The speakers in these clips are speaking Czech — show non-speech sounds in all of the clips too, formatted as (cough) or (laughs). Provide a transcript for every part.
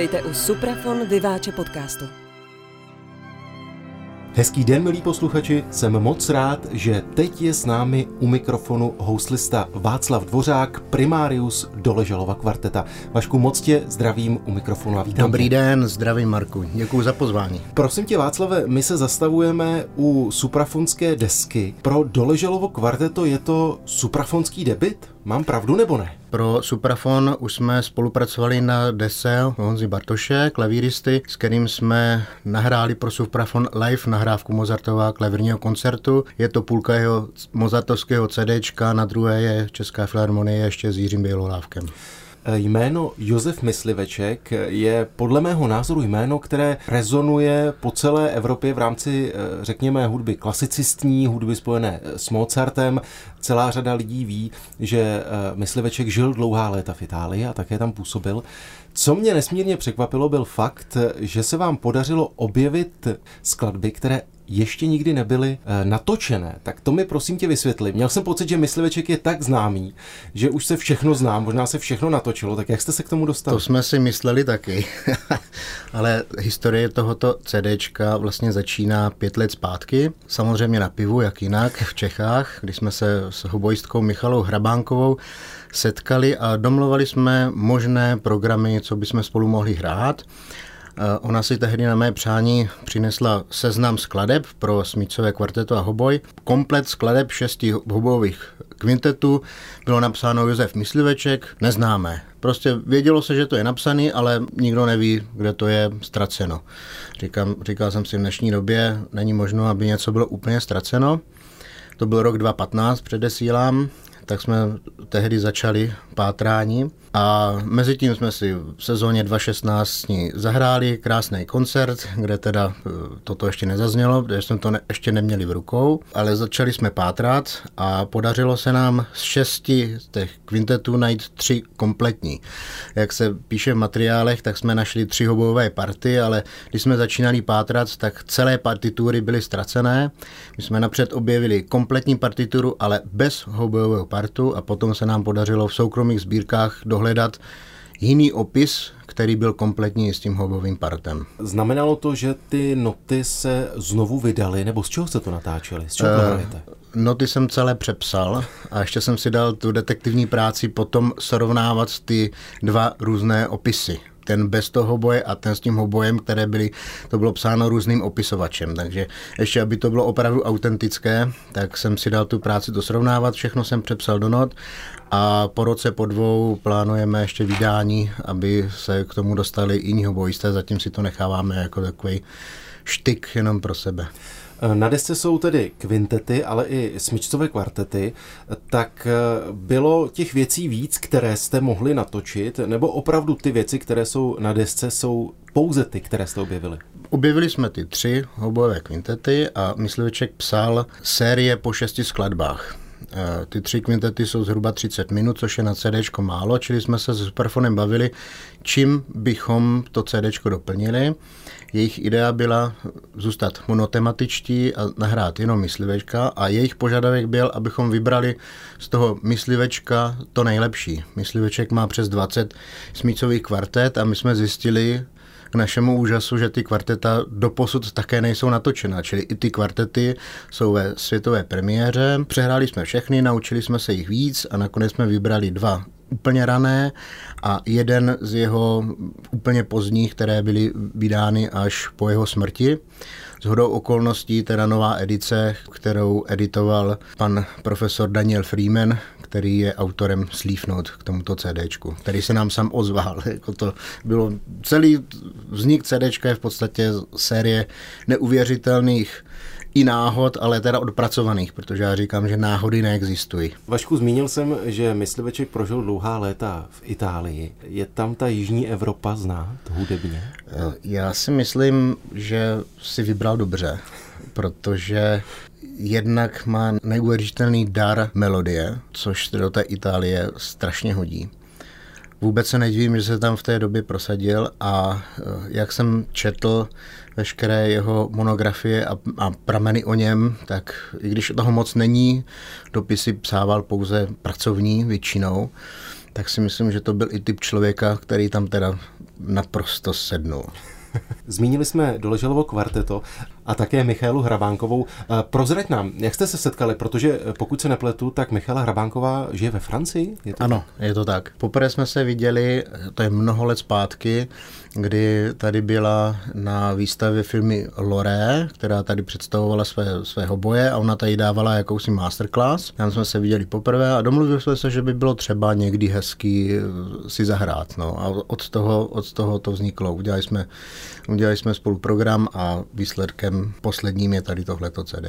Vítejte u Suprafon Vyváče podcastu. Hezký den, milí posluchači, jsem moc rád, že teď je s námi u mikrofonu houslista Václav Dvořák, primárius Doležalova kvarteta. Vašku, moc tě zdravím u mikrofonu a vítám Dobrý tě. den, zdravím Marku, děkuji za pozvání. Prosím tě, Václave, my se zastavujeme u suprafonské desky. Pro Doležalovo kvarteto je to suprafonský debit? Mám pravdu nebo ne? Pro Suprafon už jsme spolupracovali na dese Honzi Bartoše, klavíristy, s kterým jsme nahráli pro Suprafon live nahrávku Mozartova klavírního koncertu. Je to půlka jeho mozartovského CDčka, na druhé je Česká filharmonie ještě s Jiřím Bělohlávkem. Jméno Josef Mysliveček je podle mého názoru jméno, které rezonuje po celé Evropě v rámci, eh, řekněme, hudby klasicistní, hudby spojené s Mozartem. Celá řada lidí ví, že eh, Mysliveček žil dlouhá léta v Itálii a také tam působil. Co mě nesmírně překvapilo, byl fakt, že se vám podařilo objevit skladby, které ještě nikdy nebyly e, natočené. Tak to mi prosím tě vysvětli. Měl jsem pocit, že Mysliveček je tak známý, že už se všechno zná, možná se všechno natočilo. Tak jak jste se k tomu dostali? To jsme si mysleli taky, (laughs) ale historie tohoto CDčka vlastně začíná pět let zpátky. Samozřejmě na pivu, jak jinak, v Čechách, kdy jsme se s hobojistkou Michalou Hrabánkovou setkali a domluvali jsme možné programy, co bychom spolu mohli hrát. Ona si tehdy na mé přání přinesla seznam skladeb pro smícové kvarteto a hoboj. Komplet skladeb šesti hobojových kvintetů bylo napsáno Josef Mysliveček, neznámé. Prostě vědělo se, že to je napsaný, ale nikdo neví, kde to je ztraceno. Říkám, říkal jsem si, v dnešní době není možno, aby něco bylo úplně ztraceno. To byl rok 2015, předesílám, tak jsme tehdy začali pátrání a mezi tím jsme si v sezóně 2016 s ní zahráli krásný koncert, kde teda e, toto ještě nezaznělo, protože jsme to ne, ještě neměli v rukou, ale začali jsme pátrat a podařilo se nám z šesti těch kvintetů najít tři kompletní. Jak se píše v materiálech, tak jsme našli tři hobojové party, ale když jsme začínali pátrat, tak celé partitury byly ztracené. My jsme napřed objevili kompletní partituru, ale bez hobojového partu a potom se nám podařilo v soukromých sbírkách dohledat jiný opis, který byl kompletní s tím hobovým partem. Znamenalo to, že ty noty se znovu vydaly, nebo z čeho jste to natáčeli? Z čeho to hrajete? Noty jsem celé přepsal a ještě jsem si dal tu detektivní práci potom srovnávat ty dva různé opisy ten bez toho boje a ten s tím hobojem, které byly, to bylo psáno různým opisovačem. Takže ještě, aby to bylo opravdu autentické, tak jsem si dal tu práci to srovnávat, všechno jsem přepsal do not a po roce, po dvou plánujeme ještě vydání, aby se k tomu dostali jiní hobojisté, zatím si to necháváme jako takový štyk jenom pro sebe. Na desce jsou tedy kvintety, ale i smyčcové kvartety. Tak eh, bylo těch věcí víc, které jste mohli natočit, nebo opravdu ty věci, které jsou na desce, jsou pouze ty, které jste objevili? Objevili jsme ty tři hobojové kvintety a Mysliveček psal série po šesti skladbách. Eh, ty tři kvintety jsou zhruba 30 minut, což je na CD málo, čili jsme se s Superfonem bavili, čím bychom to CD doplnili. Jejich idea byla zůstat monotematičtí a nahrát jenom myslivečka a jejich požadavek byl, abychom vybrali z toho myslivečka to nejlepší. Mysliveček má přes 20 smícových kvartet a my jsme zjistili, k našemu úžasu, že ty kvarteta doposud také nejsou natočena, čili i ty kvartety jsou ve světové premiéře. Přehráli jsme všechny, naučili jsme se jich víc a nakonec jsme vybrali dva úplně rané a jeden z jeho úplně pozdních, které byly vydány až po jeho smrti. Z hodou okolností teda nová edice, kterou editoval pan profesor Daniel Freeman, který je autorem Sleeve Note k tomuto CDčku, který se nám sám ozval. (laughs) Jako to bylo, celý vznik CDčka je v podstatě série neuvěřitelných i náhod, ale teda odpracovaných, protože já říkám, že náhody neexistují. Vašku, zmínil jsem, že Mysliveček prožil dlouhá léta v Itálii. Je tam ta jižní Evropa znát hudebně? Já si myslím, že si vybral dobře, protože jednak má neuvěřitelný dar melodie, což do té Itálie strašně hodí. Vůbec se nedivím, že se tam v té době prosadil a eh, jak jsem četl veškeré jeho monografie a, a prameny o něm, tak i když toho moc není, dopisy psával pouze pracovní většinou, tak si myslím, že to byl i typ člověka, který tam teda naprosto sednul. (laughs) Zmínili jsme Doleželovo kvarteto a také Michalu Hrabánkovou. Eh, prozrať nám, jak jste se setkali, protože eh, pokud se nepletu, tak Michala Hrabánková žije ve Francii? Je to ano, tak? je to tak. Poprvé jsme se viděli, to je mnoho let zpátky, kdy tady byla na výstavě filmy Loré, která tady představovala své, svého boje a ona tady dávala jakousi masterclass. Tam jsme se viděli poprvé a domluvili jsme se, že by bylo třeba někdy hezký eh, si zahrát. No. A od toho, od toho to vzniklo. Udělali jsme, udělali jsme spolu program a výsledkem posledním je tady tohleto CD.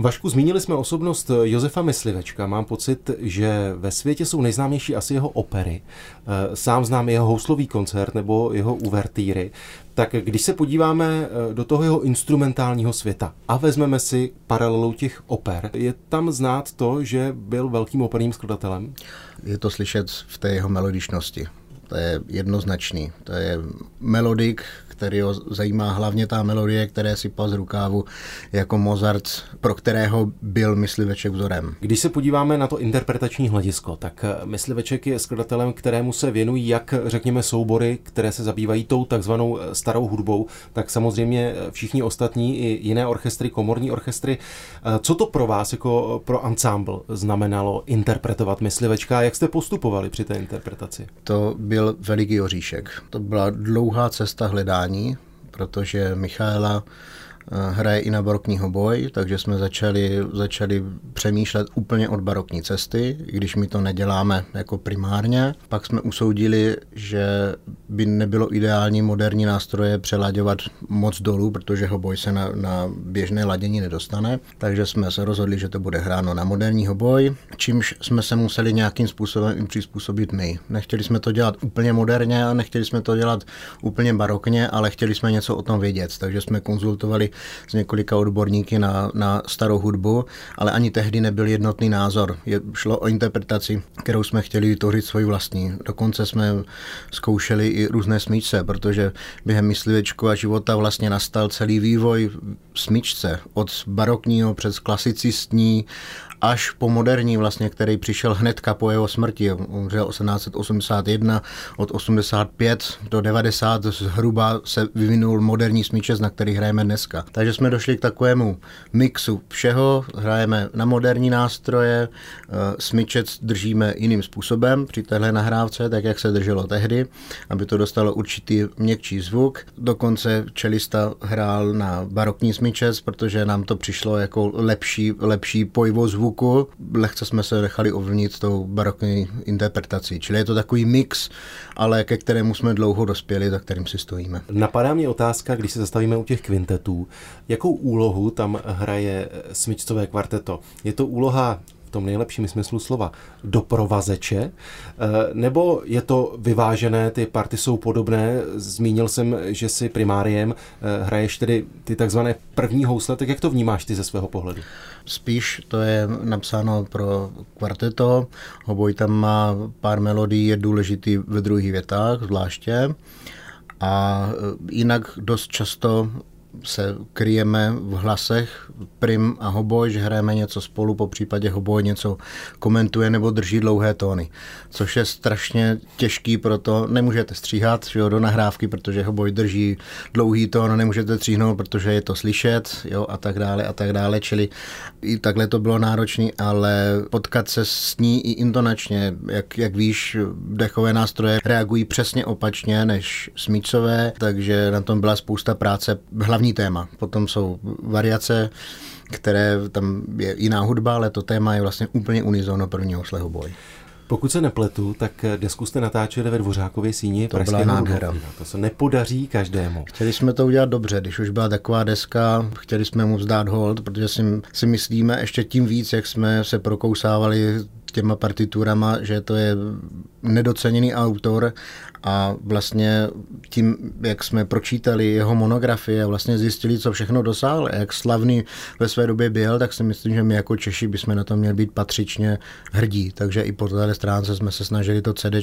Vašku, zmínili jsme osobnost Josefa Myslivečka. Mám pocit, že ve světě jsou nejznámější asi jeho opery. Eh, sám znám jeho houslový koncert nebo jeho uvertýry. Tak když se podíváme eh, do toho jeho instrumentálního světa a vezmeme si paralelu těch oper, je tam znát to, že byl velkým operním skladatelem? Je to slyšet v té jeho melodičnosti. To je jednoznačný. To je melodik, který ho zajímá hlavně ta melodie, které si pas z rukávu jako Mozart, pro kterého byl Mysliveček vzorem. Když se podíváme na to interpretační hledisko, tak eh, Mysliveček je skladatelem, kterému se věnují jak, řekněme, soubory, které se zabývají tou takzvanou eh, starou hudbou, tak samozřejmě eh, všichni ostatní i jiné orchestry, komorní orchestry. Co to pro vás jako pro ensemble znamenalo interpretovat Myslivečka jak jste postupovali při té interpretaci? To byl veliký oříšek. To byla dlouhá cesta hledání vzdělání, protože Michaela hraje i na barokní hoboj, takže jsme začali, začali přemýšlet úplně od barokní cesty, i když my to neděláme jako primárně. Pak jsme usoudili, že by nebylo ideální moderní nástroje přelaďovat moc dolů, protože hoboj se na, na běžné ladění nedostane, takže jsme se rozhodli, že to bude hráno na moderní hoboj, čímž jsme se museli nějakým způsobem i přizpůsobit my. Nechtěli jsme to dělat úplně moderně a nechtěli jsme to dělat úplně barokně, ale chtěli jsme něco o tom vědět, takže jsme konzultovali s několika odborníky na, na starou hudbu, ale ani tehdy nebyl jednotný názor. Je, šlo o interpretaci, kterou jsme chtěli vytvořit svoji vlastní. Dokonce jsme zkoušeli i různé smíčce, protože během myslivečku a života vlastně nastal celý vývoj smíčce od barokního přes klasicistní až po moderní vlastně, který přišel hnedka po jeho smrti. Umřel 1881, od 85 do 90 zhruba se vyvinul moderní smíčec, na který hrajeme dneska. Takže jsme došli k takovému mixu všeho, hrajeme na moderní nástroje, eh, smyčec držíme jiným způsobem při téhle nahrávce, tak jak se drželo tehdy, aby to dostalo určitý měkčí zvuk. Dokonce čelista hrál na barokní smyčec, protože nám to přišlo jako lepší, lepší pojivo zvuku zvuku, lehce jsme se nechali ovlnit tou barokní interpretací. Čili je to takový mix, ale ke kterému jsme dlouho dospěli, za kterým si stojíme. Napadá mě otázka, když se zastavíme u těch kvintetů, jakou úlohu tam hraje smyčcové kvarteto? Je to úloha v tom nejlepším smyslu slova doprovazeče, eh, nebo je to vyvážené, ty party jsou podobné, zmínil jsem, že si primáriem eh, hraješ tedy ty takzvané první housle, tak jak to vnímáš ty ze svého pohledu? Spíš to je napsáno pro kvarteto, hoboj tam má pár melodií, je důležitý ve druhých větách zvláště. A eh, jinak dost často se kryjeme v hlasech prim a hoboj, že hrajeme něco spolu, po případě hoboj něco komentuje nebo drží dlouhé tóny, což je strašně těžký, proto nemůžete stříhat jo, do nahrávky, protože hoboj drží dlouhý tón, nemůžete stříhnout, protože je to slyšet jo, a tak dále a tak dále, čili i takhle to bylo náročné, ale potkat se s ní i intonačně, jak, jak víš, dechové nástroje reagují přesně opačně než smíčové, takže na tom byla spousta práce, hlavní hlavní téma. Potom jsou variace, které tam je jiná hudba, ale to téma je vlastně úplně unizono prvního boj. Pokud se nepletu, tak desku jste natáčeli ve Dvořákově síni. To byla nádhera. To se nepodaří každému. Chtěli jsme to udělat dobře, když už byla taková deska, chtěli jsme mu vzdát hold, protože si, si myslíme ještě tím víc, jak jsme se prokousávali těma partiturama, že to je nedoceněný autor a vlastně tím, jak jsme pročítali jeho monografie a vlastně zjistili, co všechno dosáhl, jak slavný ve své době byl, tak si myslím, že my jako Češi bychom na to měli být patřičně hrdí. Takže i po této stránce jsme se snažili to CD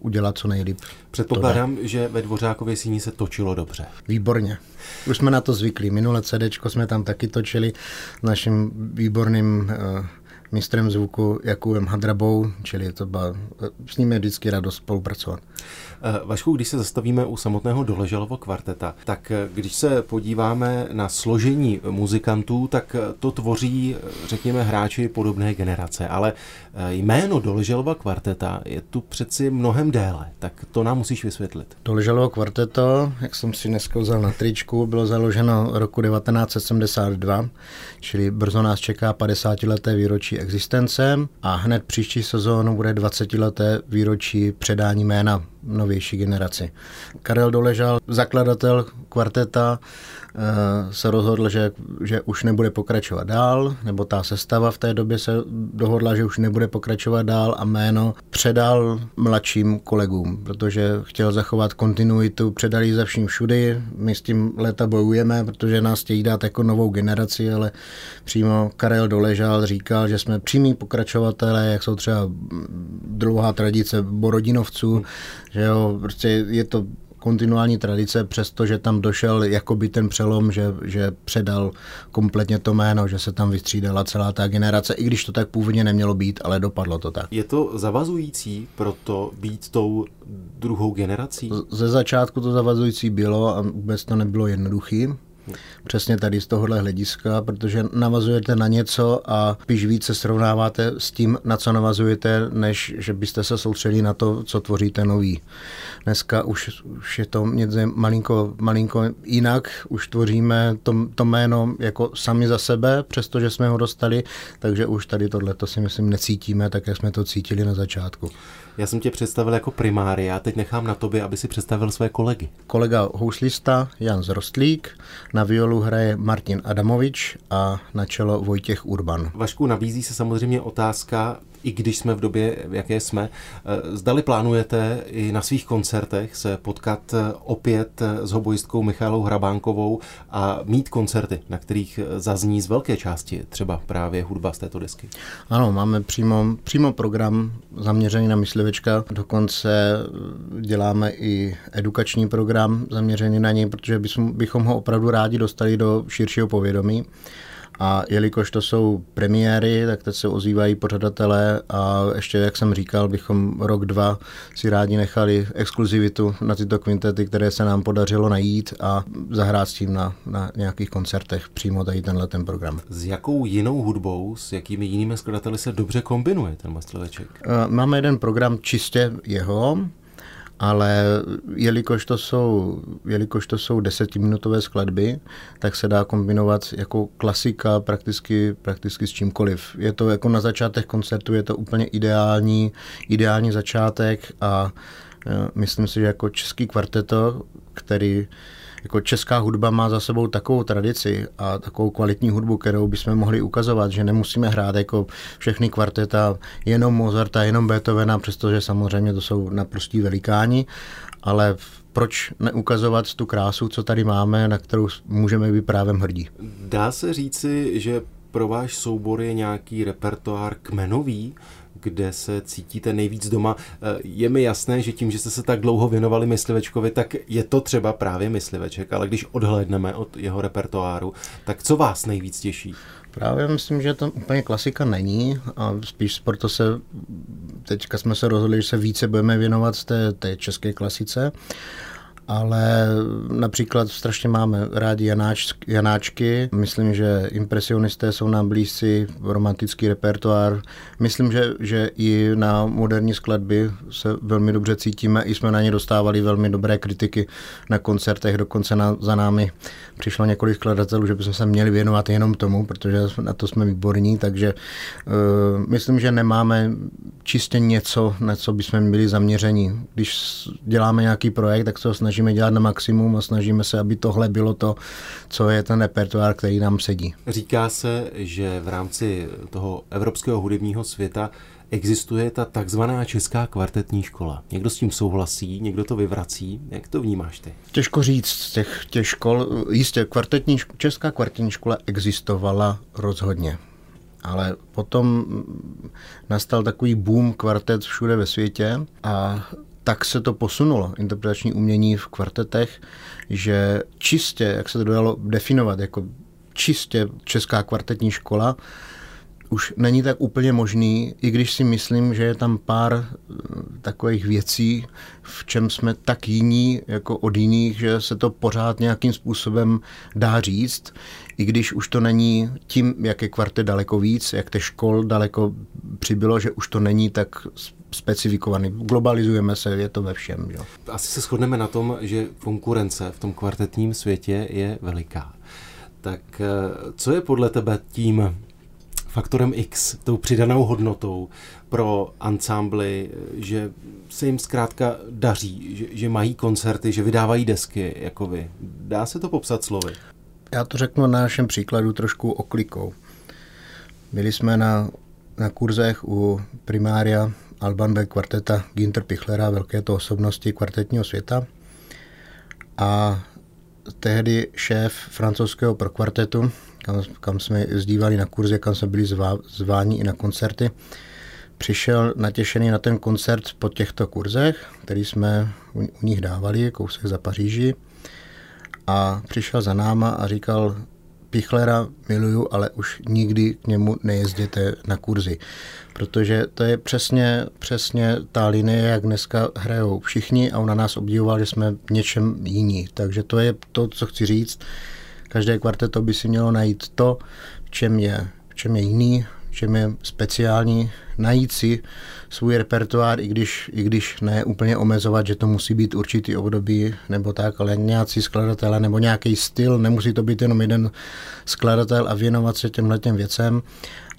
udělat co nejlíp. Předpokládám, že ve Dvořákově síni se točilo dobře. Výborně. Už jsme na to zvyklí. Minule CD jsme tam taky točili s naším výborným uh, mistrem zvuku Jakubem Hadrabou, čili to byla, s ním je vždycky radost spolupracovat. Eh, Vašku, když se zastavíme u samotného Doležalovo kvarteta, tak eh, když se podíváme na složení muzikantů, tak eh, to tvoří, řekněme, hráči podobné generace, ale jméno Doležalova kvarteta je tu přeci mnohem déle, tak to nám musíš vysvětlit. Doležalovo kvarteto, jak jsem si dneska vzal na tričku, bylo založeno roku 1972, čili brzo nás čeká 50 leté výročí existence a hned příští sezónu bude 20 leté výročí předání jména novější generaci. Karel Doležal, zakladatel kvarteta, se rozhodl, že, že už nebude pokračovat dál, nebo ta sestava v té době se dohodla, že už nebude pokračovat dál a jméno předal mladším kolegům, protože chtěl zachovat kontinuitu, předali za vším všudy. My s tím leta bojujeme, protože nás chtějí dát jako novou generaci, ale přímo Karel Doležal říkal, že jsme přímí pokračovatelé, jak jsou třeba druhá tradice Borodinovců, že jo, prostě je to kontinuální tradice, přestože tam došel jakoby ten přelom, že, že předal kompletně to jméno, že se tam vystřídala celá ta generace, i když to tak původně nemělo být, ale dopadlo to tak. Je to zavazující proto být tou druhou generací? Ze začátku to zavazující bylo a vůbec to nebylo jednoduchý Přesně tady z tohohle hlediska, protože navazujete na něco a spíš více srovnáváte s tím, na co navazujete, než že byste se soustředili na to, co tvoříte nový. Dneska už, už je to něco malinko, malinko jinak, už tvoříme to, to jméno jako sami za sebe, přestože jsme ho dostali, takže už tady tohle to si myslím necítíme, tak jak jsme to cítili na začátku. Já jsem tě představil jako primária, teď nechám na tobě, aby si představil své kolegy. Kolega houslista Jan Zrostlík, na violu hraje Martin Adamovič a na čelo Vojtěch Urban. Vašku, nabízí se samozřejmě otázka, i když jsme v době, v jaké jsme. Eh, zdali plánujete i na svých koncertech se potkat eh, opět eh, s hobojistkou Michálou Hrabánkovou a mít koncerty, na kterých zazní z velké části třeba právě hudba z této desky? Ano, máme přímo, přímo program zaměřený na myslivečka, dokonce děláme i edukační program zaměřený na něj, protože bychom ho opravdu rádi dostali do širšího povědomí. A jelikož to jsou premiéry, tak teď se ozývají pořadatelé a ještě, jak jsem říkal, bychom rok, dva si rádi nechali exkluzivitu na tyto kvintety, které se nám podařilo najít a zahrát s tím na, na nějakých koncertech přímo tady tenhle ten program. S jakou jinou hudbou, s jakými jinými skladateli se dobře kombinuje ten Mastliveček? Eh, máme jeden program čistě jeho, ale jelikož to jsou, jelikož to jsou desetiminutové skladby, tak se dá kombinovat jako klasika prakticky, prakticky s čímkoliv. Je to jako na začátek koncertu, je to úplně ideální, ideální začátek a e, myslím si, že jako český kvarteto, který jako česká hudba má za sebou takovou tradici a takovou kvalitní hudbu, kterou bychom mohli ukazovat, že nemusíme hrát jako všechny kvarteta jenom Mozarta, jenom Beethovena, přestože samozřejmě to jsou naprostí velikáni, ale proč neukazovat tu krásu, co tady máme, na kterou můžeme být právem hrdí. Dá se říci, že pro váš soubor je nějaký repertoár kmenový? Kde se cítíte nejvíc doma. Eh, je mi jasné, že tím, že jste se tak dlouho věnovali myslivečkovi, tak je to třeba právě mysliveček, ale když odhlédneme od jeho repertoáru, tak co vás nejvíc těší? Právě myslím, že to úplně klasika není a spíš proto se teďka jsme se rozhodli, že se více budeme věnovat té, té české klasice ale například strašně máme rádi Janáč, Janáčky. Myslím, že impresionisté jsou nám blízci, romantický repertoár. Myslím, že, že i na moderní skladby se velmi dobře cítíme. I jsme na ně dostávali velmi dobré kritiky na koncertech. Dokonce na, za námi přišlo několik skladatelů, že bychom se měli věnovat jenom tomu, protože na to jsme výborní. Takže uh, myslím, že nemáme čistě něco, na co bychom byli zaměření. Když děláme nějaký projekt, tak se ho snažíme snažíme dělat na maximum a snažíme se, aby tohle bylo to, co je ten repertoár, který nám sedí. Říká se, že v rámci toho evropského hudebního světa existuje ta takzvaná česká kvartetní škola. Někdo s tím souhlasí, někdo to vyvrací. Jak to vnímáš ty? Těžko říct těch, těch škol. Jistě, kvartetní, česká kvartetní škola existovala rozhodně. Ale potom nastal takový boom kvartet všude ve světě a tak se to posunulo, interpretační umění v kvartetech, že čistě, jak se to dalo definovat, jako čistě česká kvartetní škola, už není tak úplně možný, i když si myslím, že je tam pár eh, takových věcí, v čem jsme tak jiní jako od jiných, že se to pořád nějakým způsobem dá říct, i když už to není tím, jak je kvartet daleko víc, jak te škol daleko přibylo, že už to není tak specifikovaný. Globalizujeme se, je to ve všem. Jo. Asi se shodneme na tom, že konkurence v tom kvartetním světě je veliká. Tak eh, co je podle tebe tím faktorem X, tou přidanou hodnotou pro ansámbly, že se jim zkrátka daří, že, že mají koncerty, že vydávají desky jako vy. Dá se to popsat slovy? Já to řeknu na našem příkladu trošku oklikou. Byli jsme na, na kurzech u primária Alban B. kvarteta Ginter Pichlera, velké to osobnosti kvartetního světa. A tehdy šéf francouzského prokvartetu, kam, kam jsme zdívali na kurze, kam jsme byli zvá, zváni i na koncerty, přišel natěšený na ten koncert po těchto kurzech, který jsme u, u nich dávali, kousek za Paříži. A přišel za náma a říkal, Pichlera miluju, ale už nikdy k němu nejezděte na kurzy. Protože to je přesně, přesně ta linie, jak dneska hrajou všichni a on na nás obdivoval, že jsme něčem jiní. Takže to je to, co chci říct. Každé kvarteto by si mělo najít to, v čem je, v čem je jiný, čem je speciální, najít si svůj repertoár, i když, i když ne úplně omezovat, že to musí být určitý období nebo tak, ale nějací skladatelé nebo nějaký styl, nemusí to být jenom jeden skladatel a věnovat se těmhle těm věcem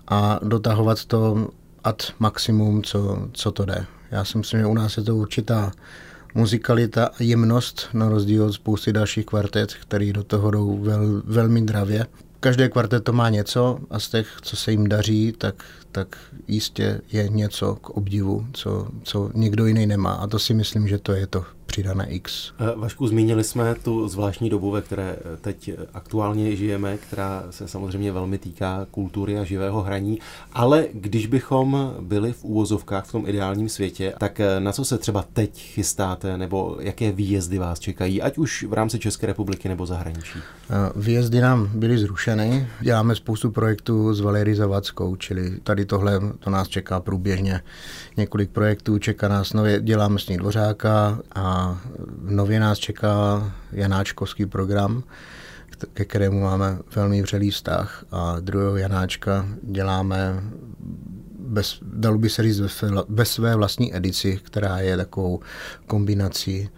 a dotahovat to ad maximum, co, co to jde. Já si myslím, že u nás je to určitá muzikalita a jemnost, na rozdíl od spousty dalších kvartet, který do toho jdou vel, velmi dravě. Každé kvarteto má něco a z těch, co se jim daří, tak, tak jistě je něco k obdivu, co, co někdo jiný nemá. A to si myslím, že to je to přidané X. Eh, Vašku, zmínili jsme tu zvláštní dobu, ve které eh, teď aktuálně žijeme, která se samozřejmě velmi týká kultury a živého hraní, ale když bychom byli v úvozovkách v tom ideálním světě, tak eh, na co se třeba teď chystáte, nebo jaké výjezdy vás čekají, ať už v rámci České republiky nebo zahraničí? Výjezdy nám byly zrušeny. Děláme spoustu projektů s Valery Zavackou, čili tady tohle to nás čeká průběžně. Několik projektů čeká nás nově, děláme s ní Dvořáka a nově nás čeká Janáčkovský program, ke kterému máme velmi vřelý vztah. A druhého Janáčka děláme bez, dalo by se říct bez své vlastní edici, která je takovou kombinací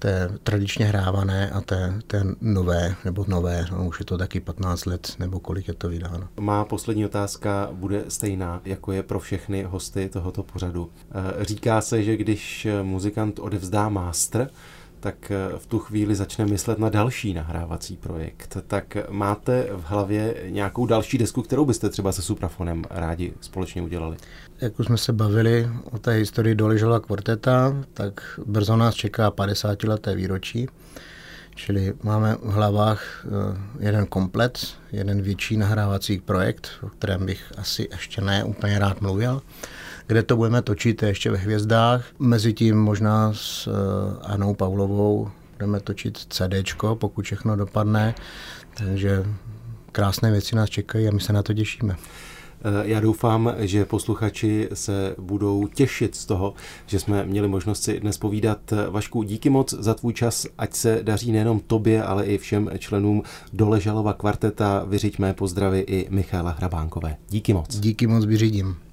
té tradičně hrávané a té, té nové, nebo nové, no už je to taky 15 let, nebo kolik je to vydáno. Má poslední otázka bude stejná, jako je pro všechny hosty tohoto pořadu. Eh, říká se, že když muzikant odevzdá master, tak eh, v tu chvíli začne myslet na další nahrávací projekt. Tak máte v hlavě nějakou další desku, kterou byste třeba se Suprafonem rádi společně udělali? Jak už jsme se bavili o té historii Doležela kvarteta, tak brzo nás čeká 50 leté výročí. Čili máme v hlavách eh, jeden komplet, jeden větší nahrávací projekt, o kterém bych asi ještě ne úplně rád mluvil kde to budeme točit ještě ve hvězdách. Mezitím možná s eh, Anou Pavlovou budeme točit CD, pokud všechno dopadne. Takže krásné věci nás čekají a my se na to těšíme. Eh, já doufám, že posluchači se budou těšit z toho, že jsme měli možnost si dnes povídat. Vašku, díky moc za tvůj čas, ať se daří nejenom tobě, ale i všem členům Doležalova kvarteta. Vyřiď mé pozdravy i Michála Hrabánkové. Díky moc. Díky moc, vyřídím.